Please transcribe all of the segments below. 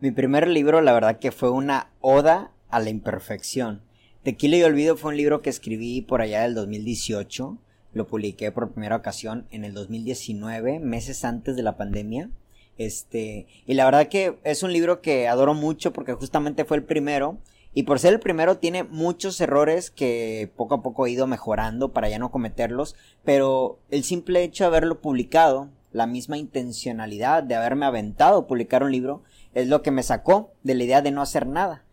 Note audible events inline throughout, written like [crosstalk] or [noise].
Mi primer libro, la verdad que fue una oda a la imperfección. Tequila y Olvido fue un libro que escribí por allá del 2018. Lo publiqué por primera ocasión en el 2019, meses antes de la pandemia. Este, y la verdad que es un libro que adoro mucho porque justamente fue el primero. Y por ser el primero tiene muchos errores que poco a poco he ido mejorando para ya no cometerlos. Pero el simple hecho de haberlo publicado, la misma intencionalidad de haberme aventado a publicar un libro, es lo que me sacó de la idea de no hacer nada.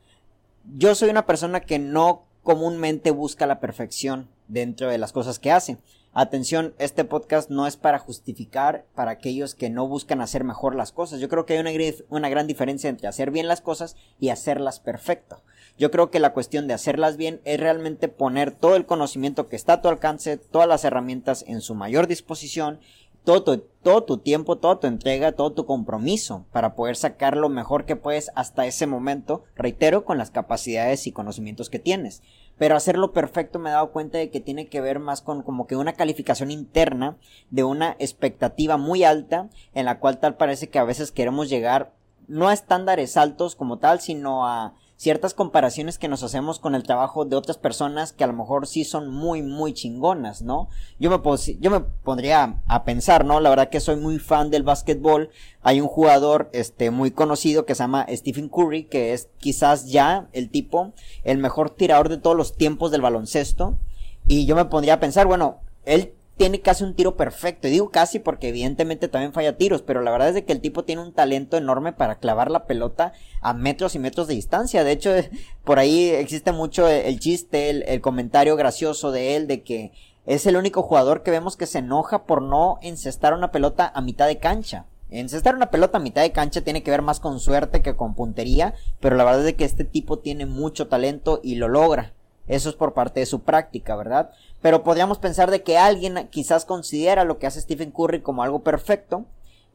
Yo soy una persona que no comúnmente busca la perfección dentro de las cosas que hace. Atención, este podcast no es para justificar para aquellos que no buscan hacer mejor las cosas. Yo creo que hay una, una, gran diferencia entre hacer bien las cosas y hacerlas perfecto. Yo creo que la cuestión de hacerlas bien es realmente poner todo el conocimiento que está a tu alcance, todas las herramientas en su mayor disposición todo tu, tiempo, toda tu entrega, todo tu compromiso para poder sacar lo mejor que puedes hasta ese momento, reitero, con las capacidades y conocimientos que tienes. Pero hacerlo perfecto me he dado cuenta de que tiene que ver más con como que una calificación interna de una expectativa muy alta en la cual tal parece que a veces queremos llegar no a estándares altos como tal, sino a ciertas comparaciones que nos hacemos con el trabajo de otras personas que a lo mejor sí son muy, muy chingonas, ¿no? Yo me, yo me pondría a pensar, ¿no? La verdad que soy muy fan del básquetbol. Hay un jugador, este, muy conocido que se llama Stephen Curry, que es quizás ya el tipo, el mejor tirador de todos los tiempos del baloncesto. Y yo me pondría a pensar, bueno, él tiene casi un tiro perfecto. Y digo casi porque evidentemente también falla tiros, pero la verdad es de que el tipo tiene un talento enorme para clavar la pelota a metros y metros de distancia. De hecho, [laughs] por ahí existe mucho el chiste, el, comentario gracioso de él de que es el único jugador que vemos que se enoja por no encestar una pelota a mitad de cancha. Encestar una pelota a mitad de cancha tiene que ver más con suerte que con puntería, pero la verdad es que este tipo tiene mucho talento y lo logra. Eso es por parte de su práctica, ¿verdad? Pero podríamos pensar de que alguien quizás considera lo que hace Stephen Curry como algo perfecto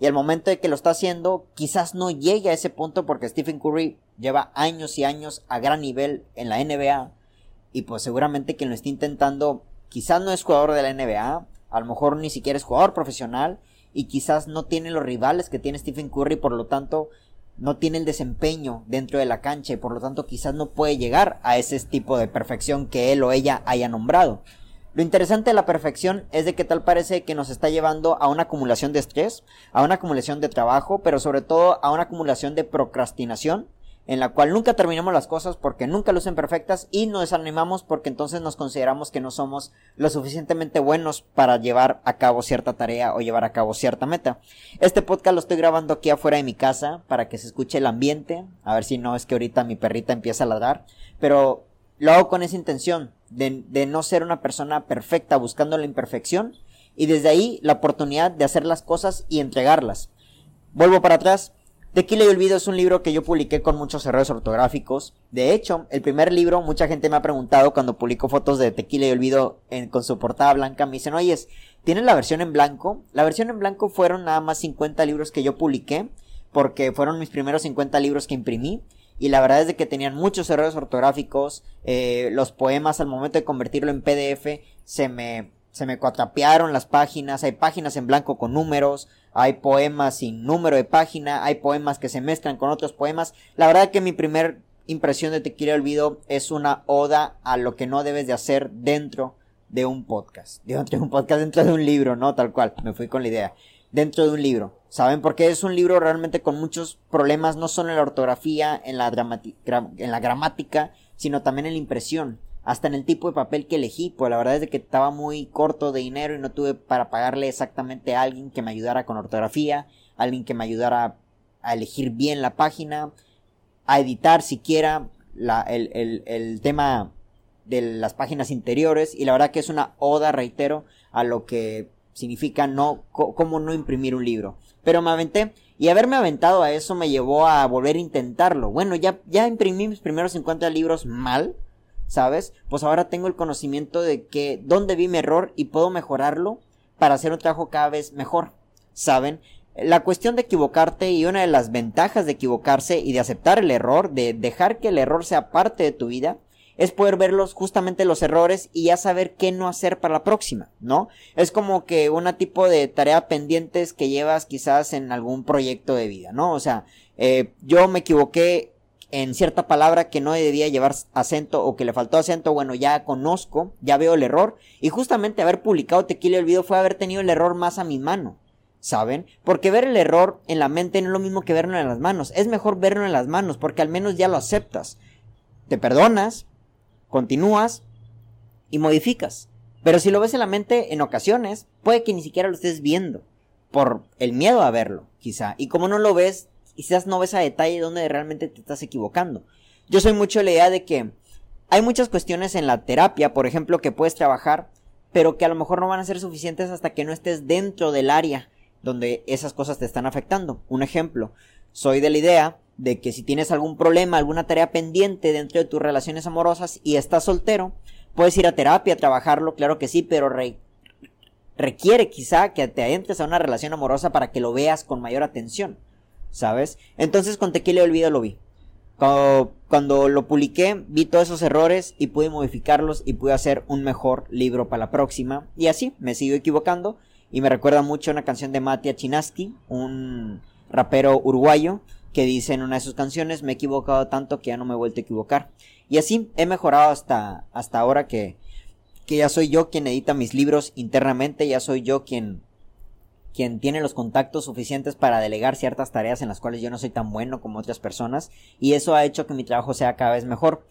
y al momento de que lo está haciendo quizás no llegue a ese punto porque Stephen Curry lleva años y años a gran nivel en la NBA y pues seguramente quien lo está intentando quizás no es jugador de la NBA, a lo mejor ni siquiera es jugador profesional y quizás no tiene los rivales que tiene Stephen Curry, por lo tanto no tiene el desempeño dentro de la cancha y por lo tanto quizás no puede llegar a ese tipo de perfección que él o ella haya nombrado. Lo interesante de la perfección es de que tal parece que nos está llevando a una acumulación de estrés, a una acumulación de trabajo, pero sobre todo a una acumulación de procrastinación en la cual nunca terminamos las cosas porque nunca lucen perfectas y nos desanimamos porque entonces nos consideramos que no somos lo suficientemente buenos para llevar a cabo cierta tarea o llevar a cabo cierta meta. Este podcast lo estoy grabando aquí afuera de mi casa para que se escuche el ambiente, a ver si no es que ahorita mi perrita empieza a ladrar, pero lo hago con esa intención de, de no ser una persona perfecta buscando la imperfección y desde ahí la oportunidad de hacer las cosas y entregarlas. Vuelvo para atrás, Tequila y Olvido es un libro que yo publiqué con muchos errores ortográficos. De hecho, el primer libro, mucha gente me ha preguntado cuando publico fotos de Tequila y Olvido con su portada blanca, me dicen, oye, ¿tienes la versión en blanco? La versión en blanco fueron nada más 50 libros que yo publiqué, porque fueron mis primeros 50 libros que imprimí. Y la verdad es de que tenían muchos errores ortográficos. Eh, los poemas al momento de convertirlo en PDF se me se me cuatrapearon las páginas, hay páginas en blanco con números, hay poemas sin número de página, hay poemas que se mezclan con otros poemas. La verdad que mi primer impresión de Te quiero olvido es una oda a lo que no debes de hacer dentro de un podcast. [laughs] Dentro de un podcast, dentro de un libro, no tal cual, me fui con la idea. Dentro de un libro. ¿Saben? Porque es un libro realmente con muchos problemas, no solo en la ortografía, en la, en la gramática, sino también en la impresión hasta en el tipo de papel que elegí, pues la verdad es que estaba muy corto de dinero y no tuve para pagarle exactamente a alguien que me ayudara con ortografía, alguien que me ayudara a elegir bien la página, a editar siquiera la, el, el, el tema de las páginas interiores y la verdad que es una oda, reitero, a lo que significa no, cómo no imprimir un libro. Pero me aventé y haberme aventado a eso me llevó a volver a intentarlo. Bueno, ya, ya imprimí mis primeros 50 libros mal, ¿sabes? Pues ahora tengo el conocimiento de que dónde vi mi error y puedo mejorarlo para hacer un trabajo cada vez mejor, ¿saben? La cuestión de equivocarte y una de las ventajas de equivocarse y de aceptar el error, de dejar que el error sea parte de tu vida, es poder verlos justamente los errores y ya saber qué no hacer para la próxima, ¿no? Es como que una tipo de tarea pendientes que llevas quizás en algún proyecto de vida, ¿no? O sea, Eh, yo me equivoqué en cierta palabra que no debía llevar acento o que le faltó acento, bueno, ya conozco, ya veo el error. Y justamente haber publicado Tequila y Olvido fue haber tenido el error más a mi mano. ¿Saben? Porque ver el error en la mente no es lo mismo que verlo en las manos. Es mejor verlo en las manos porque al menos ya lo aceptas. Te perdonas, continúas y modificas. Pero si lo ves en la mente en ocasiones, puede que ni siquiera lo estés viendo. Por el miedo a verlo, quizá. Y como no lo ves, quizás no ves a detalle donde realmente te estás equivocando. Yo soy mucho la idea de que hay muchas cuestiones en la terapia, por ejemplo, que puedes trabajar, pero que a lo mejor no van a ser suficientes hasta que no estés dentro del área donde esas cosas te están afectando. Un ejemplo, soy de la idea de que si tienes algún problema, alguna tarea pendiente dentro de tus relaciones amorosas y estás soltero, puedes ir a terapia, a trabajarlo, claro que sí, pero requiere quizá que te adentres a una relación amorosa para que lo veas con mayor atención, ¿sabes? Entonces con Tequila Olvido lo vi. Cuando, cuando, lo publiqué, vi todos esos errores y pude modificarlos y pude hacer un mejor libro para la próxima. Y así, me sigo equivocando, y me recuerda mucho una canción de Matia Chinaski, un rapero uruguayo, que dice en una de sus canciones, me he equivocado tanto que ya no me he vuelto a equivocar. Y así he mejorado hasta, hasta ahora que, que ya soy yo quien edita mis libros internamente, ya soy yo quien, quien tiene los contactos suficientes para delegar ciertas tareas en las cuales yo no soy tan bueno como otras personas, y eso ha hecho que mi trabajo sea cada vez mejor.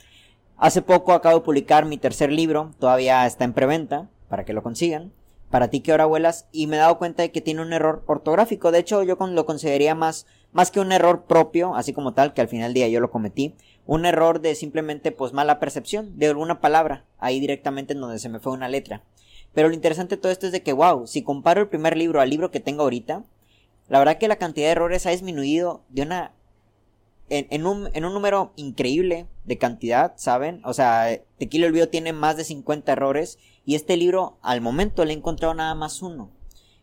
Hace poco acabo de publicar mi tercer libro, todavía está en preventa, para que lo consigan para ti que ahora vuelas y me he dado cuenta de que tiene un error ortográfico. De hecho, yo lo consideraría más, más que un error propio, así como tal, que al final del día yo lo cometí. Un error de simplemente, pues, mala percepción de alguna palabra, ahí directamente en donde se me fue una letra. Pero lo interesante de todo esto es de que, wow, si comparo el primer libro al libro que tengo ahorita, la verdad que la cantidad de errores ha disminuido de una en, un, en un número increíble de cantidad, ¿saben? O sea, Tequila Olvido tiene más de 50 errores y este libro al momento le he encontrado nada más uno.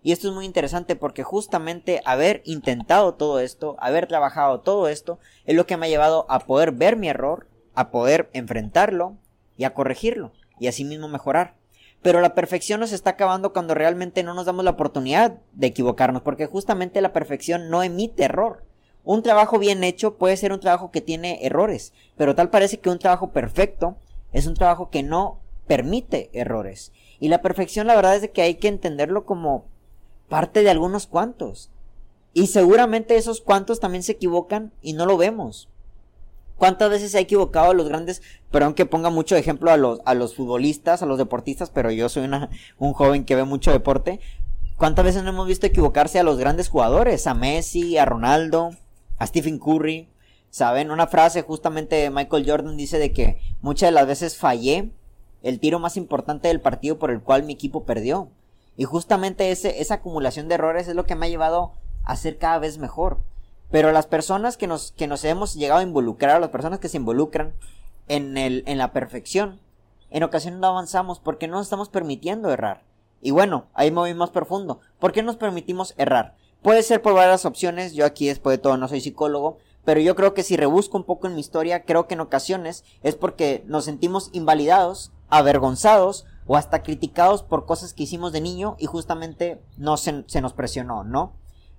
Y esto es muy interesante porque justamente haber intentado todo esto, haber trabajado todo esto, es lo que me ha llevado a poder ver mi error, a poder enfrentarlo y a corregirlo y así mismo mejorar. Pero la perfección nos está acabando cuando realmente no nos damos la oportunidad de equivocarnos porque justamente la perfección no emite error. Un trabajo bien hecho puede ser un trabajo que tiene errores, pero tal parece que un trabajo perfecto es un trabajo que no permite errores. Y la perfección la verdad es que hay que entenderlo como parte de algunos cuantos. Y seguramente esos cuantos también se equivocan y no lo vemos. ¿Cuántas veces se ha equivocado a los grandes? Perdón que ponga mucho ejemplo a los, a los futbolistas, a los deportistas, pero yo soy una, un joven que ve mucho deporte. ¿Cuántas veces no hemos visto equivocarse a los grandes jugadores? A Messi, a Ronaldo, a Stephen Curry. ¿Saben? Una frase justamente de Michael Jordan dice de que muchas de las veces fallé el tiro más importante del partido por el cual mi equipo perdió. Y justamente ese, esa acumulación de errores es lo que me ha llevado a ser cada vez mejor. Pero las personas que nos, que nos hemos llegado a involucrar, las personas que se involucran en, el, en la perfección, en ocasiones no avanzamos porque no nos estamos permitiendo errar. Y bueno, ahí me voy más profundo. ¿Por qué nos permitimos errar? Puede ser por varias opciones, yo aquí después de todo no soy psicólogo, pero yo creo que si rebusco un poco en mi historia, creo que en ocasiones es porque nos sentimos invalidados, avergonzados o hasta criticados por cosas que hicimos de niño y justamente no se, nos presionó, ¿no?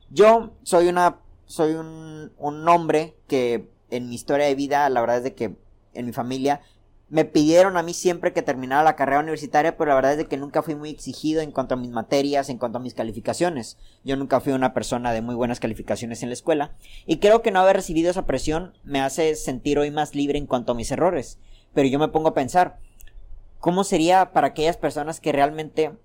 Yo soy una, soy un, un hombre que en mi historia de vida, la verdad es de que en mi familia me pidieron a mí siempre que terminara la carrera universitaria, pero la verdad es de que nunca fui muy exigido en cuanto a mis materias, en cuanto a mis calificaciones. Yo nunca fui una persona de muy buenas calificaciones en la escuela, y creo que no haber recibido esa presión me hace sentir hoy más libre en cuanto a mis errores. Pero yo me pongo a pensar, ¿cómo sería para aquellas personas que realmente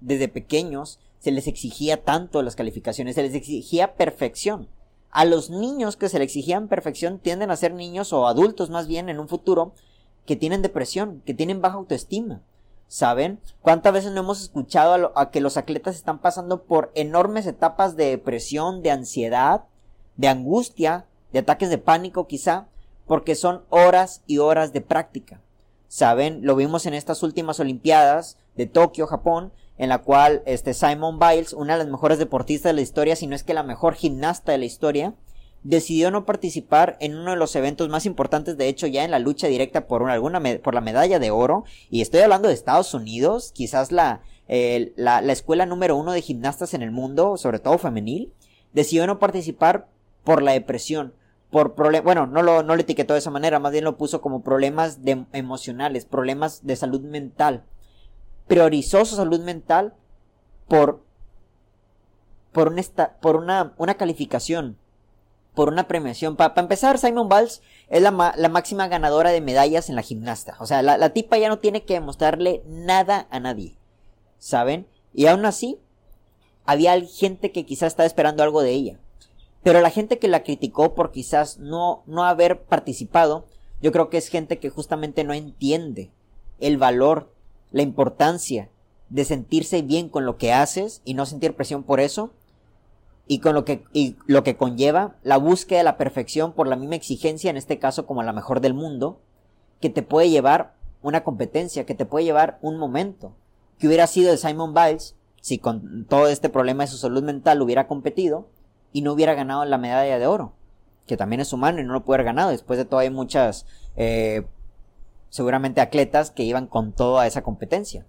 desde pequeños se les exigía tanto las calificaciones, se les exigía perfección? A los niños que se les exigían perfección tienden a ser niños o adultos más bien en un futuro que tienen depresión, que tienen baja autoestima. ¿Saben? ¿Cuántas veces no hemos escuchado a, que los atletas están pasando por enormes etapas de depresión, de ansiedad, de angustia, de ataques de pánico quizá, porque son horas y horas de práctica? ¿Saben? Lo vimos en estas últimas Olimpiadas de Tokio, Japón, en la cual este Simon Biles, una de las mejores deportistas de la historia, si no es que la mejor gimnasta de la historia, decidió no participar en uno de los eventos más importantes, de hecho ya en la lucha directa por, una, alguna por la medalla de oro, y estoy hablando de Estados Unidos, quizás la, la, la escuela número uno de gimnastas en el mundo, sobre todo femenil, decidió no participar por la depresión, por problemas, bueno, no lo, no lo etiquetó de esa manera, más bien lo puso como problemas de, emocionales, problemas de salud mental. Priorizó su salud mental por, por, una, por una, una calificación, por una premiación. Para empezar, Simon Biles es la, la, máxima ganadora de medallas en la gimnasta. O sea, la, la tipa ya no tiene que demostrarle nada a nadie. ¿Saben? Y aún así, había gente que quizás estaba esperando algo de ella. Pero la gente que la criticó por quizás no, no haber participado, yo creo que es gente que justamente no entiende el valor, la importancia de sentirse bien con lo que haces y no sentir presión por eso y con lo que, y lo que conlleva la búsqueda de la perfección por la misma exigencia, en este caso como la mejor del mundo, que te puede llevar una competencia, que te puede llevar un momento, que hubiera sido de Simon Biles si con todo este problema de su salud mental hubiera competido, y no hubiera ganado la medalla de oro, que también es humano y no lo puede haber ganado. Después de todo hay muchas, eh, seguramente atletas que iban con todo a esa competencia.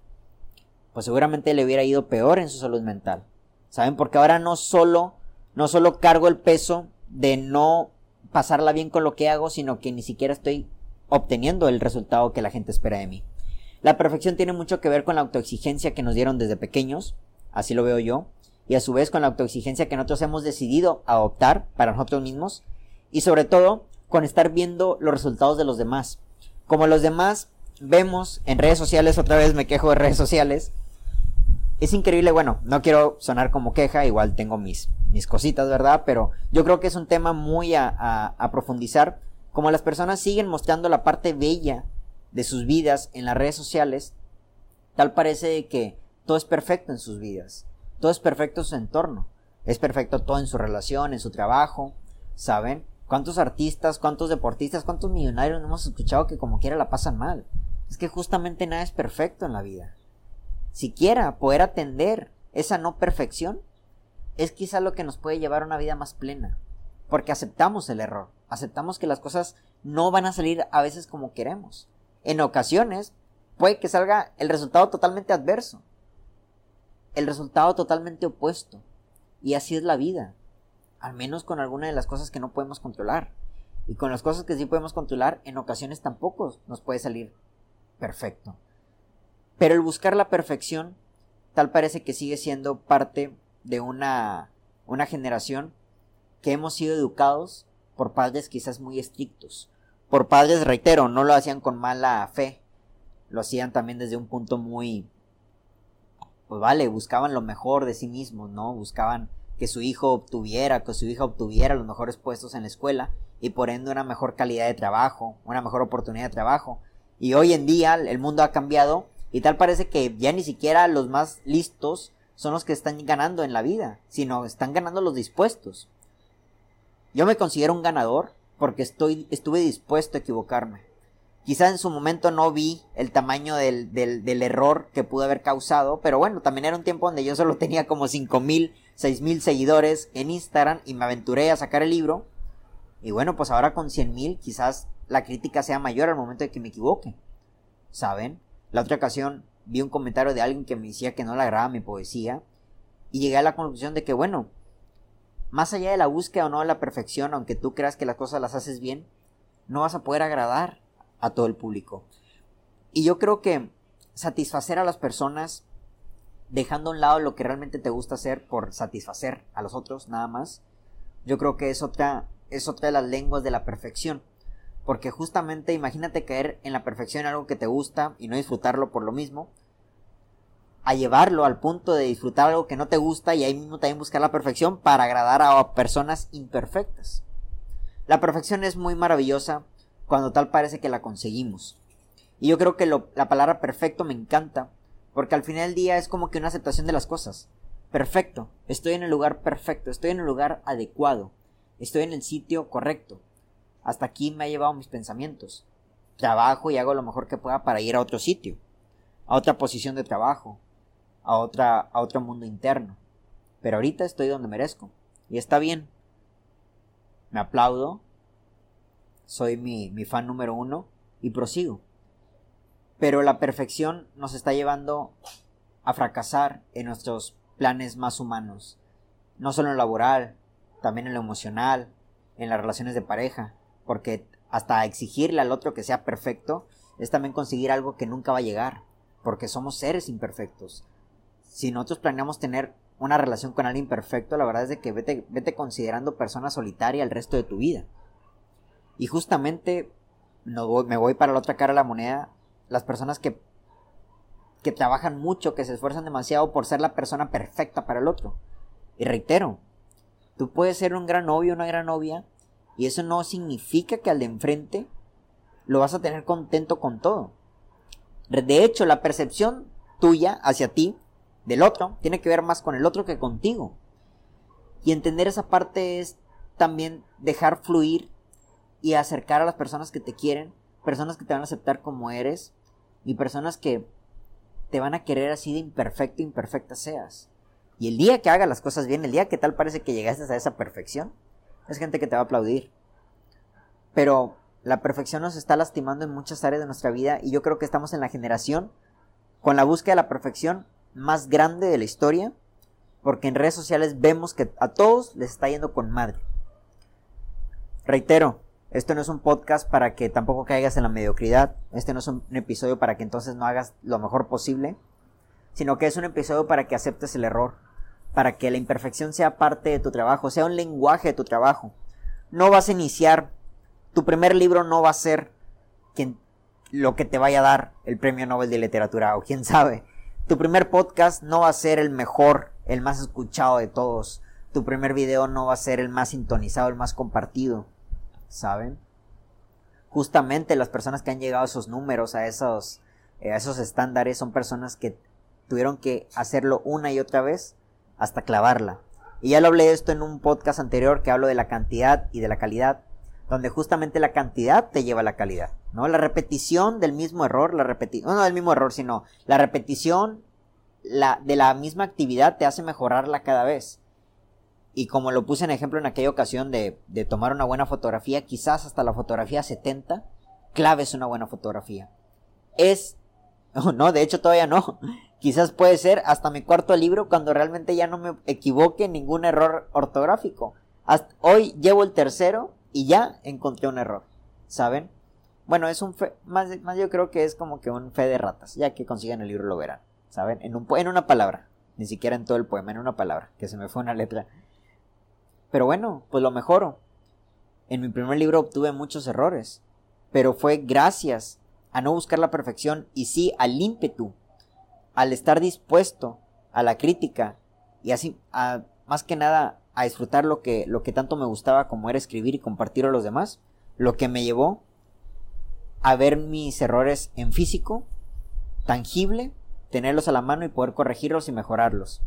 Pues seguramente le hubiera ido peor en su salud mental. ¿Saben? Porque ahora no solo, no solo cargo el peso de no pasarla bien con lo que hago, sino que ni siquiera estoy obteniendo el resultado que la gente espera de mí. La perfección tiene mucho que ver con la autoexigencia que nos dieron desde pequeños, así lo veo yo, y a su vez con la autoexigencia que nosotros hemos decidido adoptar para nosotros mismos y sobre todo con estar viendo los resultados de los demás. Como los demás vemos en redes sociales, otra vez me quejo de redes sociales, es increíble, bueno, no quiero sonar como queja, igual tengo mis, mis cositas, ¿verdad? Pero yo creo que es un tema muy a, a profundizar, como las personas siguen mostrando la parte bella de sus vidas en las redes sociales, tal parece que todo es perfecto en sus vidas. Todo es perfecto en su entorno. Es perfecto todo en su relación, en su trabajo. ¿Saben? ¿Cuántos artistas, cuántos deportistas, cuántos millonarios hemos escuchado que como quiera la pasan mal? Es que justamente nada es perfecto en la vida. Siquiera poder atender esa no perfección es quizá lo que nos puede llevar a una vida más plena. Porque aceptamos el error. Aceptamos que las cosas no van a salir a veces como queremos. En ocasiones puede que salga el resultado totalmente adverso el resultado totalmente opuesto. Y así es la vida. Al menos con alguna de las cosas que no podemos controlar. Y con las cosas que sí podemos controlar, en ocasiones tampoco nos puede salir perfecto. Pero el buscar la perfección, tal parece que sigue siendo parte de una, una generación que hemos sido educados por padres quizás muy estrictos. Por padres, reitero, no lo hacían con mala fe, lo hacían también desde un punto muy, pues vale, buscaban lo mejor de sí mismos, ¿no? Buscaban que su hijo obtuviera, que su hija obtuviera los mejores puestos en la escuela y por ende una mejor calidad de trabajo, una mejor oportunidad de trabajo. Y hoy en día el mundo ha cambiado y tal parece que ya ni siquiera los más listos son los que están ganando en la vida, sino están ganando los dispuestos. Yo me considero un ganador porque estoy, estuve dispuesto a equivocarme. Quizá en su momento no vi el tamaño del, del, error que pudo haber causado, pero bueno, también era un tiempo donde yo solo tenía como cinco mil, seis mil seguidores en Instagram y me aventuré a sacar el libro. Y bueno, pues ahora con cien mil quizás la crítica sea mayor al momento de que me equivoque. ¿Saben? La otra ocasión vi un comentario de alguien que me decía que no le agradaba mi poesía y llegué a la conclusión de que bueno, más allá de la búsqueda o no de la perfección, aunque tú creas que las cosas las haces bien, no vas a poder agradar a todo el público. Y yo creo que satisfacer a las personas, dejando a un lado lo que realmente te gusta hacer por satisfacer a los otros nada más, yo creo que es otra, es otra de las lenguas de la perfección. Porque justamente imagínate caer en la perfección algo que te gusta y no disfrutarlo por lo mismo, a llevarlo al punto de disfrutar algo que no te gusta y ahí mismo también buscar la perfección para agradar a personas imperfectas. La perfección es muy maravillosa, cuando tal parece que la conseguimos. Y yo creo que la palabra perfecto me encanta, porque al final del día es como que una aceptación de las cosas. Perfecto, estoy en el lugar perfecto, estoy en el lugar adecuado, estoy en el sitio correcto. Hasta aquí me ha llevado mis pensamientos. Trabajo y hago lo mejor que pueda para ir a otro sitio, a otra posición de trabajo, a otra a otro mundo interno. Pero ahorita estoy donde merezco y está bien. Me aplaudo, soy mi, mi fan número uno y prosigo. Pero la perfección nos está llevando a fracasar en nuestros planes más humanos, no solo en lo laboral, también en lo emocional, en las relaciones de pareja, porque hasta exigirle al otro que sea perfecto es también conseguir algo que nunca va a llegar, porque somos seres imperfectos. Si nosotros planeamos tener una relación con alguien perfecto, la verdad es de que vete, vete considerando persona solitaria el resto de tu vida. Y justamente no me voy para la otra cara de la moneda, las personas que, que trabajan mucho, que se esfuerzan demasiado por ser la persona perfecta para el otro. Y reitero, tú puedes ser un gran novio, una gran novia, y eso no significa que al de enfrente lo vas a tener contento con todo. De hecho, la percepción tuya hacia ti, del otro, tiene que ver más con el otro que contigo. Y entender esa parte es también dejar fluir y acercar a las personas que te quieren, personas que te van a aceptar como eres y personas que te van a querer así de imperfecto, imperfecta seas. Y el día que hagas las cosas bien, el día que tal parece que llegaste a esa perfección, es gente que te va a aplaudir. Pero la perfección nos está lastimando en muchas áreas de nuestra vida y yo creo que estamos en la generación con la búsqueda de la perfección más grande de la historia, porque en redes sociales vemos que a todos les está yendo con madre. Reitero, esto no es un podcast para que tampoco caigas en la mediocridad, este no es un episodio para que entonces no hagas lo mejor posible, sino que es un episodio para que aceptes el error, para que la imperfección sea parte de tu trabajo, sea un lenguaje de tu trabajo. No vas a iniciar, tu primer libro no va a ser quien, lo que te vaya a dar el premio Nobel de literatura, o quién sabe. Tu primer podcast no va a ser el mejor, el más escuchado de todos. Tu primer video no va a ser el más sintonizado, el más compartido. ¿Saben? Justamente las personas que han llegado a esos números, a esos, a esos estándares, son personas que tuvieron que hacerlo una y otra vez hasta clavarla. Y ya lo hablé de esto en un podcast anterior que hablo de la cantidad y de la calidad, donde justamente la cantidad te lleva a la calidad, ¿no? La repetición del mismo error, la repetición, no, del mismo error, sino la repetición la, de la misma actividad te hace mejorarla cada vez. Y como lo puse en ejemplo en aquella ocasión de, de tomar una buena fotografía, quizás hasta la fotografía 70, claves una buena fotografía. Es, [laughs] no, de hecho todavía no, [laughs] Quizás puede ser hasta mi cuarto libro cuando realmente ya no me equivoque en ningún error ortográfico. hoy llevo el tercero y ya encontré un error. ¿Saben? Bueno, es un fe, más, más yo creo que es como que un fe de ratas. Ya que consigan el libro lo verán. ¿Saben? En, un, en una palabra. Ni siquiera en todo el poema, en una palabra. Que se me fue una letra. Pero bueno, pues lo mejoro. En mi primer libro obtuve muchos errores. Pero fue gracias a no buscar la perfección y sí al ímpetu al estar dispuesto a la crítica y así, a, más que nada, a disfrutar lo que, lo que tanto me gustaba como era escribir y compartirlo a los demás, lo que me llevó a ver mis errores en físico, tangible, tenerlos a la mano y poder corregirlos y mejorarlos.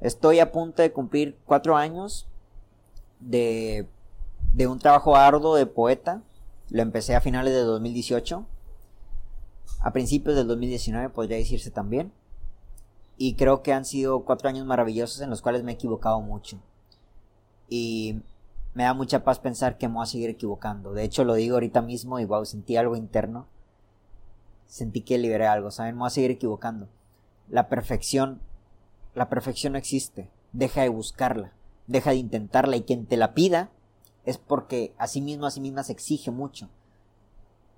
Estoy a punto de cumplir cuatro años de, de un trabajo arduo de poeta. Lo empecé a finales de 2018 a principios del 2019 podría decirse también. Y creo que han sido cuatro años maravillosos en los cuales me he equivocado mucho. Y me da mucha paz pensar que me voy a seguir equivocando. De hecho, lo digo ahorita mismo y wow, sentí algo interno. Sentí que liberé algo, ¿saben? Me voy a seguir equivocando. La perfección, la perfección no existe. Deja de buscarla. Deja de intentarla y quien te la pida es porque a sí mismo, a sí misma se exige mucho.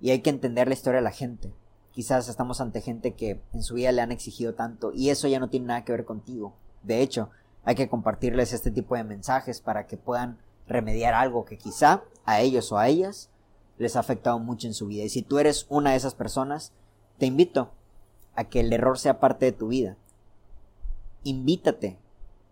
Y hay que entender la historia de la gente. Quizás estamos ante gente que en su vida le han exigido tanto y eso ya no tiene nada que ver contigo. De hecho, hay que compartirles este tipo de mensajes para que puedan remediar algo que quizá a ellos o a ellas les ha afectado mucho en su vida. Y si tú eres una de esas personas, te invito a que el error sea parte de tu vida. Invítate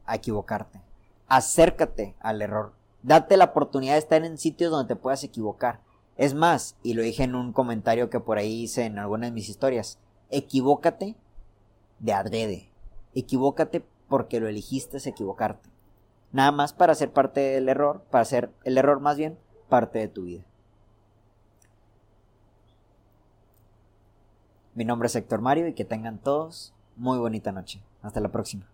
a equivocarte. Acércate al error. Date la oportunidad de estar en sitios donde te puedas equivocar. Es más, y lo dije en un comentario que por ahí hice en alguna de mis historias, equivócate de adrede. Equivócate porque lo elegiste equivocarte. Nada más para ser parte del error, para ser el error más bien parte de tu vida. Mi nombre es Héctor Mario y que tengan todos muy bonita noche. Hasta la próxima.